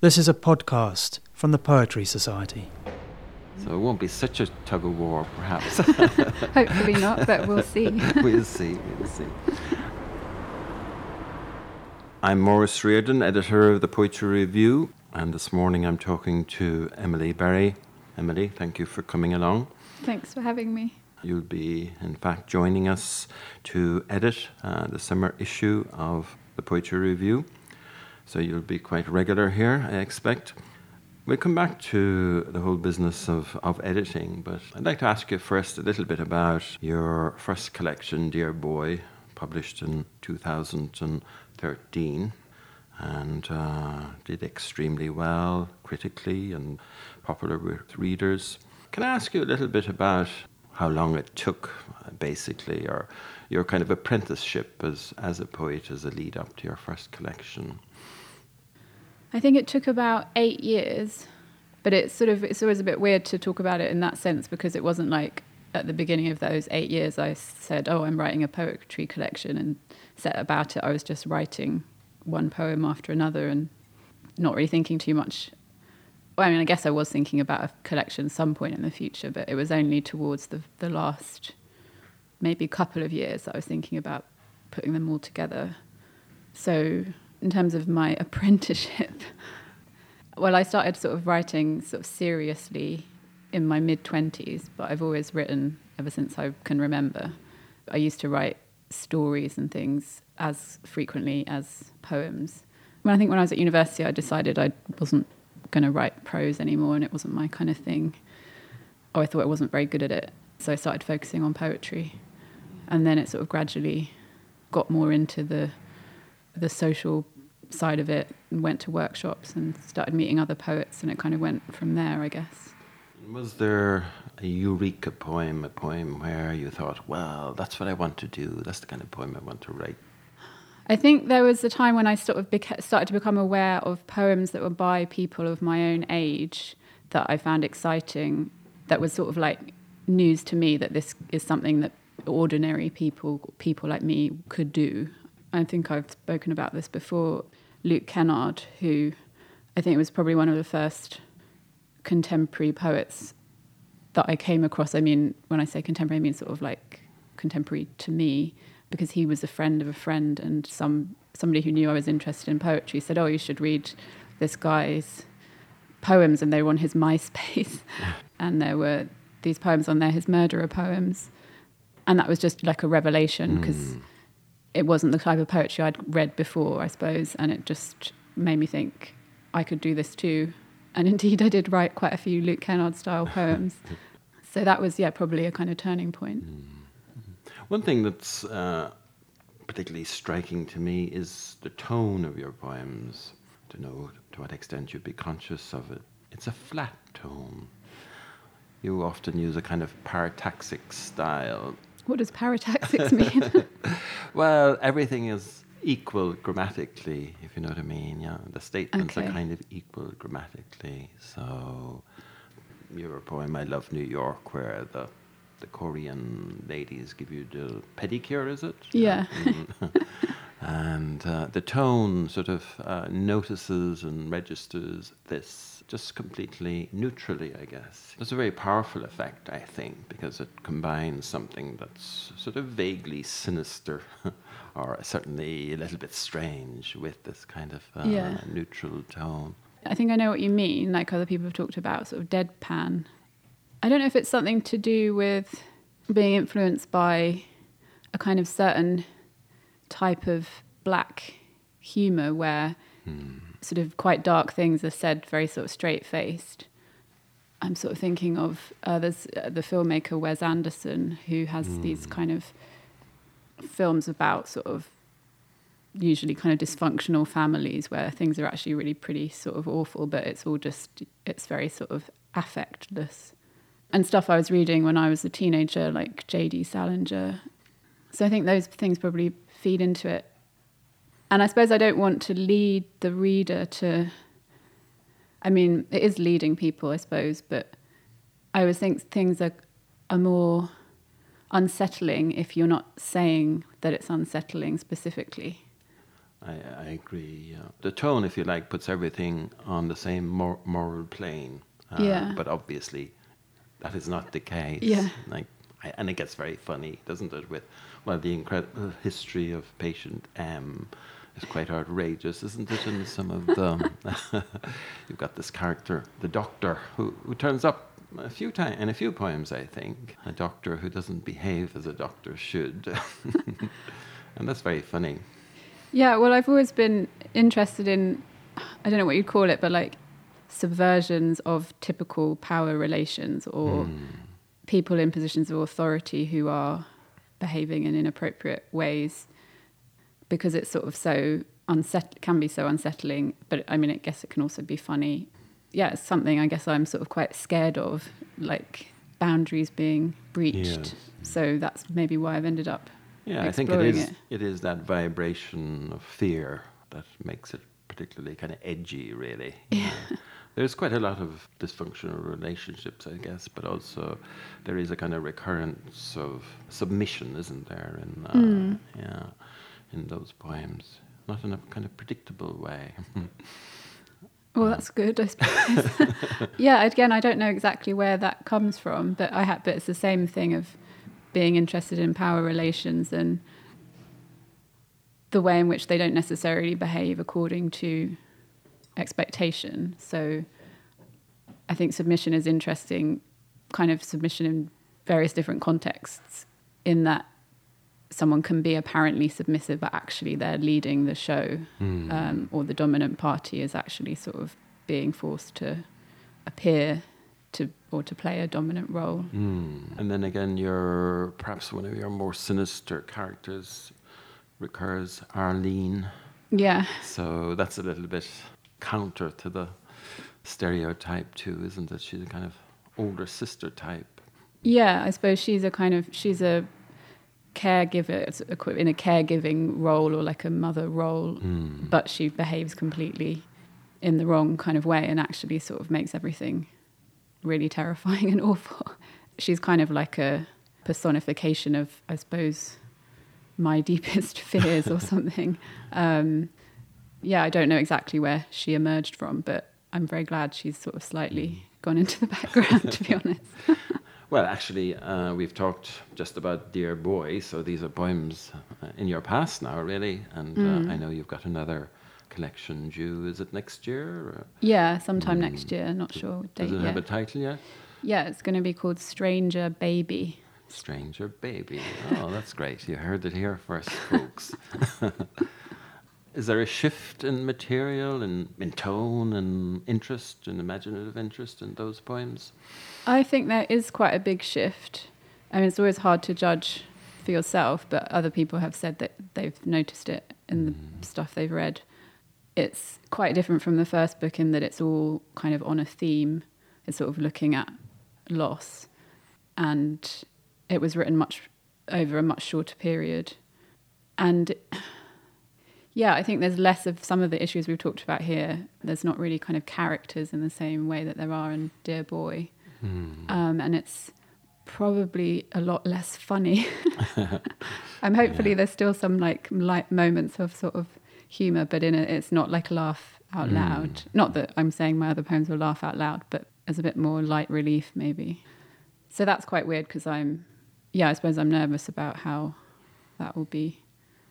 This is a podcast from the Poetry Society. So it won't be such a tug of war, perhaps. Hopefully not, but we'll see. we'll see, we'll see. I'm Maurice Riordan, editor of the Poetry Review, and this morning I'm talking to Emily Berry. Emily, thank you for coming along. Thanks for having me. You'll be, in fact, joining us to edit uh, the summer issue of the Poetry Review. So you'll be quite regular here, I expect. We'll come back to the whole business of, of editing, but I'd like to ask you first a little bit about your first collection, Dear Boy, published in 2013 and uh, did extremely well critically and popular with readers. Can I ask you a little bit about how long it took, basically, or your kind of apprenticeship as, as a poet as a lead up to your first collection? I think it took about eight years, but it's sort of it's always a bit weird to talk about it in that sense because it wasn't like at the beginning of those eight years I said, "Oh, I'm writing a poetry collection," and set about it. I was just writing one poem after another and not really thinking too much. Well, I mean, I guess I was thinking about a collection some point in the future, but it was only towards the the last maybe couple of years that I was thinking about putting them all together. So in terms of my apprenticeship, well, I started sort of writing sort of seriously in my mid 20s, but I've always written ever since I can remember. I used to write stories and things as frequently as poems. When I think when I was at university, I decided I wasn't going to write prose anymore and it wasn't my kind of thing. Or I thought I wasn't very good at it. So I started focusing on poetry. And then it sort of gradually got more into the the social side of it and went to workshops and started meeting other poets and it kind of went from there i guess. Was there a eureka poem a poem where you thought well that's what i want to do. That's the kind of poem i want to write i think there was a time when i sort of beca- started to become aware of poems that were by people of my own age that i found exciting that was sort of like news to me that this is something that ordinary people people like me could do I think I've spoken about this before. Luke Kennard, who I think was probably one of the first contemporary poets that I came across. I mean, when I say contemporary, I mean sort of like contemporary to me, because he was a friend of a friend, and some somebody who knew I was interested in poetry said, "Oh, you should read this guy's poems," and they were on his MySpace, and there were these poems on there, his murderer poems, and that was just like a revelation because. Mm it wasn't the type of poetry I'd read before, I suppose, and it just made me think I could do this too. And indeed, I did write quite a few Luke Kennard style poems. so that was, yeah, probably a kind of turning point. Mm-hmm. One thing that's uh, particularly striking to me is the tone of your poems. To know to what extent you'd be conscious of it. It's a flat tone. You often use a kind of parataxic style what does parataxis mean? well, everything is equal grammatically, if you know what I mean. Yeah, the statements okay. are kind of equal grammatically. So, your poem "I Love New York," where the the Korean ladies give you the pedicure, is it? Yeah. Mm. and uh, the tone sort of uh, notices and registers this just completely neutrally, I guess. It's a very powerful effect, I think, because it combines something that's sort of vaguely sinister or certainly a little bit strange with this kind of uh, yeah. neutral tone. I think I know what you mean, like other people have talked about, sort of deadpan. I don't know if it's something to do with being influenced by a kind of certain type of black humour where. Hmm sort of quite dark things are said very sort of straight faced. I'm sort of thinking of uh, there's uh, the filmmaker Wes Anderson who has mm. these kind of films about sort of usually kind of dysfunctional families where things are actually really pretty sort of awful, but it's all just it's very sort of affectless and stuff I was reading when I was a teenager, like J.D. Salinger. So I think those things probably feed into it and I suppose I don't want to lead the reader to. I mean, it is leading people, I suppose, but I always think things are are more unsettling if you're not saying that it's unsettling specifically. I, I agree. Yeah. The tone, if you like, puts everything on the same mor- moral plane. Uh, Yeah. But obviously, that is not the case. Yeah. Like, I, and it gets very funny, doesn't it? With well, the incredible history of patient M is quite outrageous, isn't it? In some of the, you've got this character, the doctor, who, who turns up a few times in a few poems, I think. A doctor who doesn't behave as a doctor should, and that's very funny. Yeah, well, I've always been interested in, I don't know what you'd call it, but like subversions of typical power relations or Hmm. people in positions of authority who are behaving in inappropriate ways because it's sort of so unset can be so unsettling but i mean i guess it can also be funny yeah it's something i guess i'm sort of quite scared of like boundaries being breached Yes. so that's maybe why i've ended up Yeah, I think it is. It. it is that vibration of fear that makes it particularly kind of edgy, really. Yeah. There's quite a lot of dysfunctional relationships, I guess, but also there is a kind of recurrence of submission, isn't there? In uh, Hmm. yeah, in those poems, not in a kind of predictable way. Well, that's good, I suppose. yeah, again, I don't know exactly where that comes from, but I ha- but it's the same thing of being interested in power relations and the way in which they don't necessarily behave according to expectation. So I think submission is interesting, kind of submission in various different contexts, in that someone can be apparently submissive, but actually they're leading the show, Hmm. um, or the dominant party is actually sort of being forced to appear to or to play a dominant role. Mm. And then again, your perhaps one of your more sinister characters recurs, Arlene. Yeah, So that's a little bit counter to the stereotype too, isn't it? She's a kind of older sister type. yeah. I suppose she's a kind of she's a caregiver in a caregiving role or like a mother role, Mm. but she behaves completely in the wrong kind of way and actually sort of makes everything really terrifying and awful. She's kind of like a personification of, I suppose, my deepest fears or something. Um, yeah, I don't know exactly where she emerged from, but I'm very glad she's sort of slightly gone into the background, to be honest. Well, actually, uh, we've talked just about Dear Boy, so these are poems uh, in your past now, really. And Mm. uh, I know you've got another collection due. Is it next year? Or Yeah, sometime next year. Not sure what does date it have a title yet? Yeah, it's going to be called Stranger Baby. Stranger Baby. Oh, that's great. You heard it here first, folks. Is there a shift in material, in, in tone, and interest, and imaginative interest in those poems? I think there is quite a big shift. I mean, it's always hard to judge for yourself, but other people have said that they've noticed it in the mm-hmm. stuff they've read. It's quite different from the first book in that it's all kind of on a theme. It's sort of looking at loss, and it was written much over a much shorter period. And yeah, I think there's less of some of the issues we've talked about here. There's not really kind of characters in the same way that there are in Dear Boy um, and it's probably a lot less funny. I'm hopefully Yeah. there's still some like light moments of sort of humor, but in it, it's not like laugh out Mm. loud. Not that I'm saying my other poems will laugh out loud, but as a bit more light relief maybe. So that's quite weird because I'm, yeah, I suppose I'm nervous about how that will be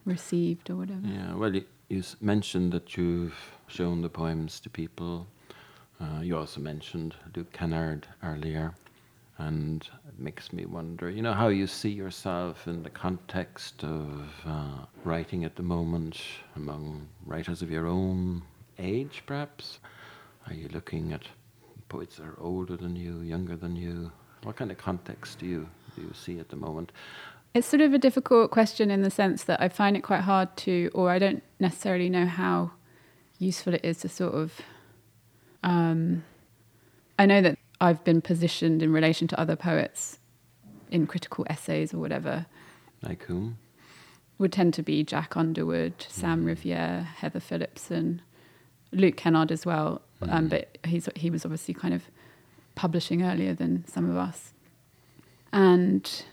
received or whatever. Yeah, well, you, you mentioned that you've shown the poems to people. Uh, you also mentioned Luke Kennard earlier, and it makes me wonder, you know, how you see yourself in the context of uh, writing at the moment among writers of your own age, perhaps. Are you looking at poets that are older than you, younger than you? What kind of context do you do you see at the moment? It's sort of a difficult question in the sense that I find it quite hard to, or I don't necessarily know how useful it is to sort of. Um, I know that I've been positioned in relation to other poets in critical essays or whatever, Like whom? would tend to be Jack Underwood, Sam Riviere, Heather Phillipson, Luke Kennard as well. Um, but he's he was obviously kind of publishing earlier than some of us. And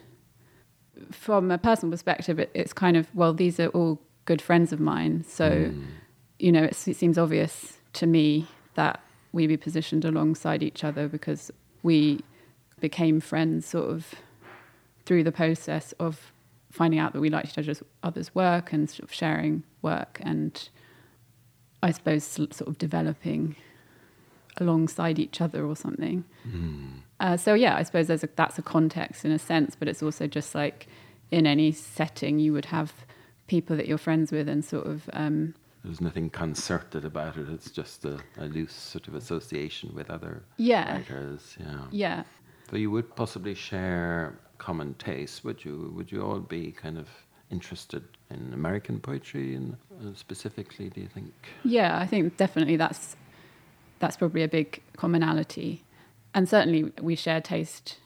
from a personal perspective, it, it's kind of well, these are all good friends of mine. So, Mm. you know, it's, it seems obvious to me that we be positioned alongside each other because we became friends sort of through the process of finding out that we liked each other's others' work and sort of sharing work and I suppose sort of developing alongside each other or something. Mm. Uh, so yeah, I suppose there's a, that's a context in a sense, but it's also just like in any setting you would have people that you're friends with and sort of um, There's nothing concerted about it. It's just a, a loose sort of association with other yeah writers. Yeah. yeah So you would possibly share common tastes. Would you? Would you all be kind of interested in American poetry, and uh, specifically? Do you think? yeah I think definitely that's that's probably a big commonality, and certainly we share taste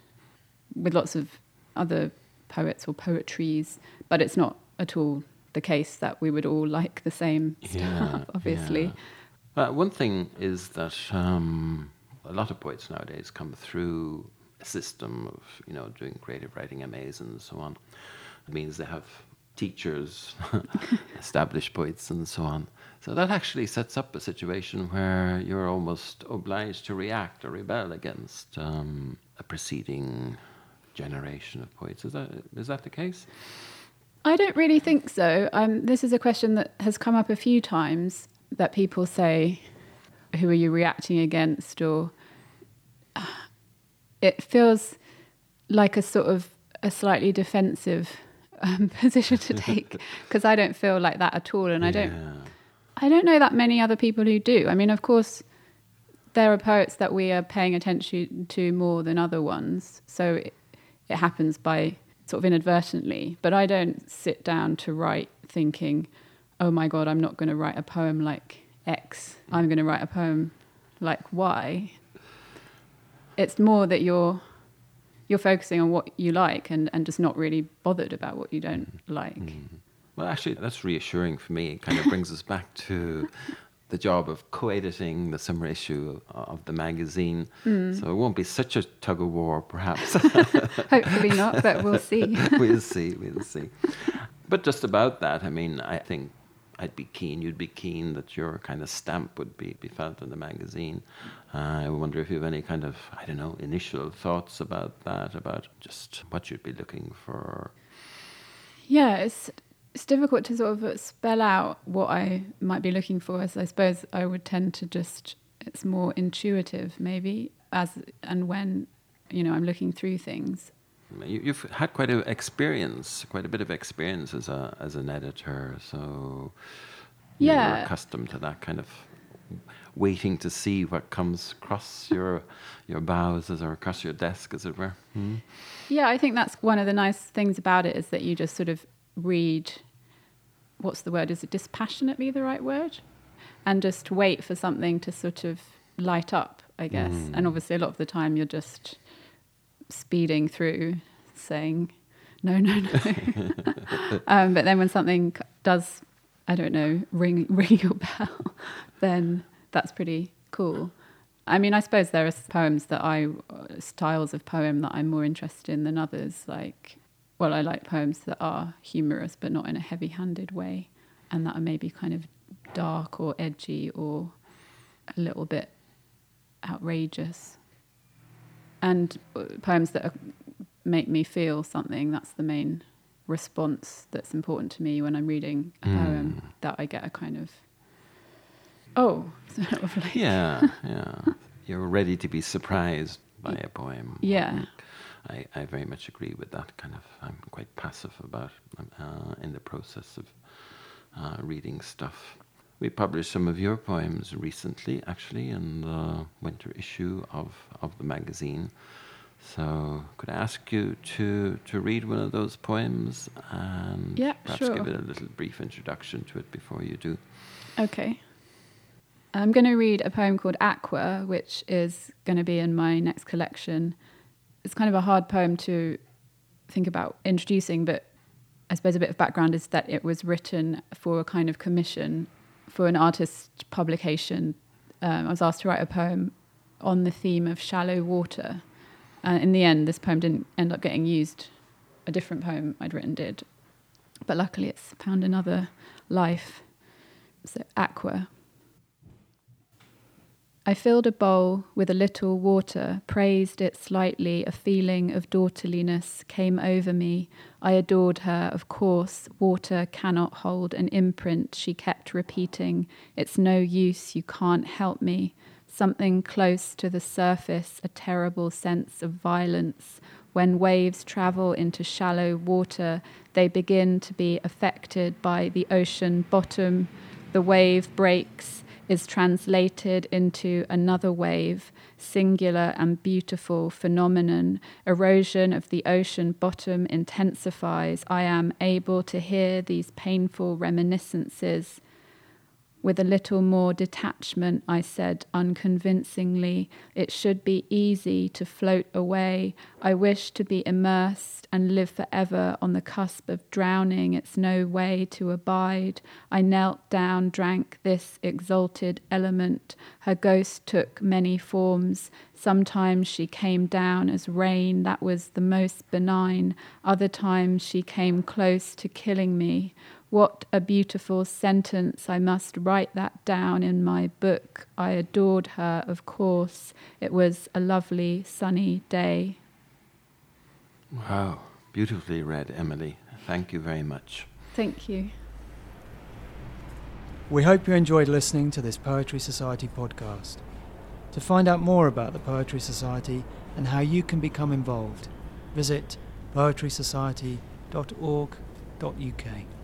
with lots of other poets or poetries, but it's not at all the case that we would all like the same stuff. obviously. yeah. Uh, one thing is that um, a lot of poets nowadays come through a system of you know doing creative writing MAs and so on. It means they have teachers, established poets, and so on. So that actually sets up a situation where you're almost obliged to react or rebel against um, a preceding generation of poets. Is that is that the case? I don't really think so. Um, this is a question that has come up a few times that people say, Who are you reacting against? Or it feels like a sort of a slightly defensive um, position to take because I don't feel like that at all. And I don't Yeah. I don't know that many other people who do. I mean, of course, there are poets that we are paying attention to more than other ones. So it, it happens by sort of inadvertently. But I don't sit down to write thinking, oh my God, I'm not going to write a poem like X. I'm going to write a poem like Y. It's more that you're you're focusing on what you like and, and just not really bothered about what you don't mm-hmm. like. Mm-hmm. Well, actually, that's reassuring for me. It kind of brings us back to the job of co-editing the summer issue of, of the magazine. Mm. So it won't be such a tug of war, perhaps. Hopefully not, but we'll see. we'll see. We'll see. But just about that, I mean, I think I'd be keen. You'd be keen that your kind of stamp would be, be felt in the magazine. Uh, I wonder if you have any kind of I don't know initial thoughts about that, about just what you'd be looking for. Yeah, it's it's difficult to sort of spell out what I might be looking for. As I suppose I would tend to just it's more intuitive maybe as and when you know I'm looking through things. You, you've had quite a experience, quite a bit of experience as a as an editor, so you're accustomed to that kind of waiting to see what comes across your your bows as or across your desk, as it were. Hmm? Yeah, I think that's one of the nice things about it is that you just sort of read what's the word? Is it dispassionately the right word? And just wait for something to sort of light up, I guess. And obviously a lot of the time you're just speeding through saying no, no, no. um, but then when something does, I don't know, ring ring your bell, then that's pretty cool. I mean, I suppose there are poems that I, styles of poem that I'm more interested in than others. Like, well, I like poems that are humorous but not in a heavy handed way and that are maybe kind of dark or edgy or a little bit outrageous. And uh, poems that are, make me feel something, that's the main response that's important to me when I'm reading a poem, that I get a kind of, oh, sort of like, Yeah, yeah. You're ready to be surprised by a poem. Yeah. I, I very much agree with that kind of. I'm quite passive about uh, in the process of uh, reading stuff. We published some of your poems recently, actually, in the winter issue of, of the magazine. So, could I ask you to, to read one of those poems and Yeah, perhaps sure. give it a little brief introduction to it before you do? Okay. I'm going to read a poem called Aqua, which is going to be in my next collection. It's kind of a hard poem to think about introducing, but I suppose a bit of background is that it was written for a kind of commission for an artist publication. Um, I was asked to write a poem on the theme of shallow water. Uh, in the end, this poem didn't end up getting used. A different poem I'd written did. But luckily, it's found another life. So, aqua. I filled a bowl with a little water, praised it slightly. A feeling of daughterliness came over me. I adored her, of course. Water cannot hold an imprint, she kept repeating. It's no use, you can't help me. Something close to the surface, a terrible sense of violence. When waves travel into shallow water, they begin to be affected by the ocean bottom. The wave breaks is translated into another wave, singular and beautiful phenomenon. Erosion of the ocean bottom intensifies. I am able to hear these painful reminiscences with a little more detachment, I said unconvincingly, it should be easy to float away. I wish to be immersed and live forever on the cusp of drowning. It's no way to abide. I knelt down, drank this exalted element. Her ghost took many forms. Sometimes she came down as rain, that was the most benign. Other times she came close to killing me. What a beautiful sentence. I must write that down in my book. I adored her, of course. It was a lovely sunny day. Wow, beautifully read, Emily. Thank you very much. Thank you. We hope you enjoyed listening to this Poetry Society podcast. To find out more about the Poetry Society and how you can become involved, visit poetrysociety.org.uk.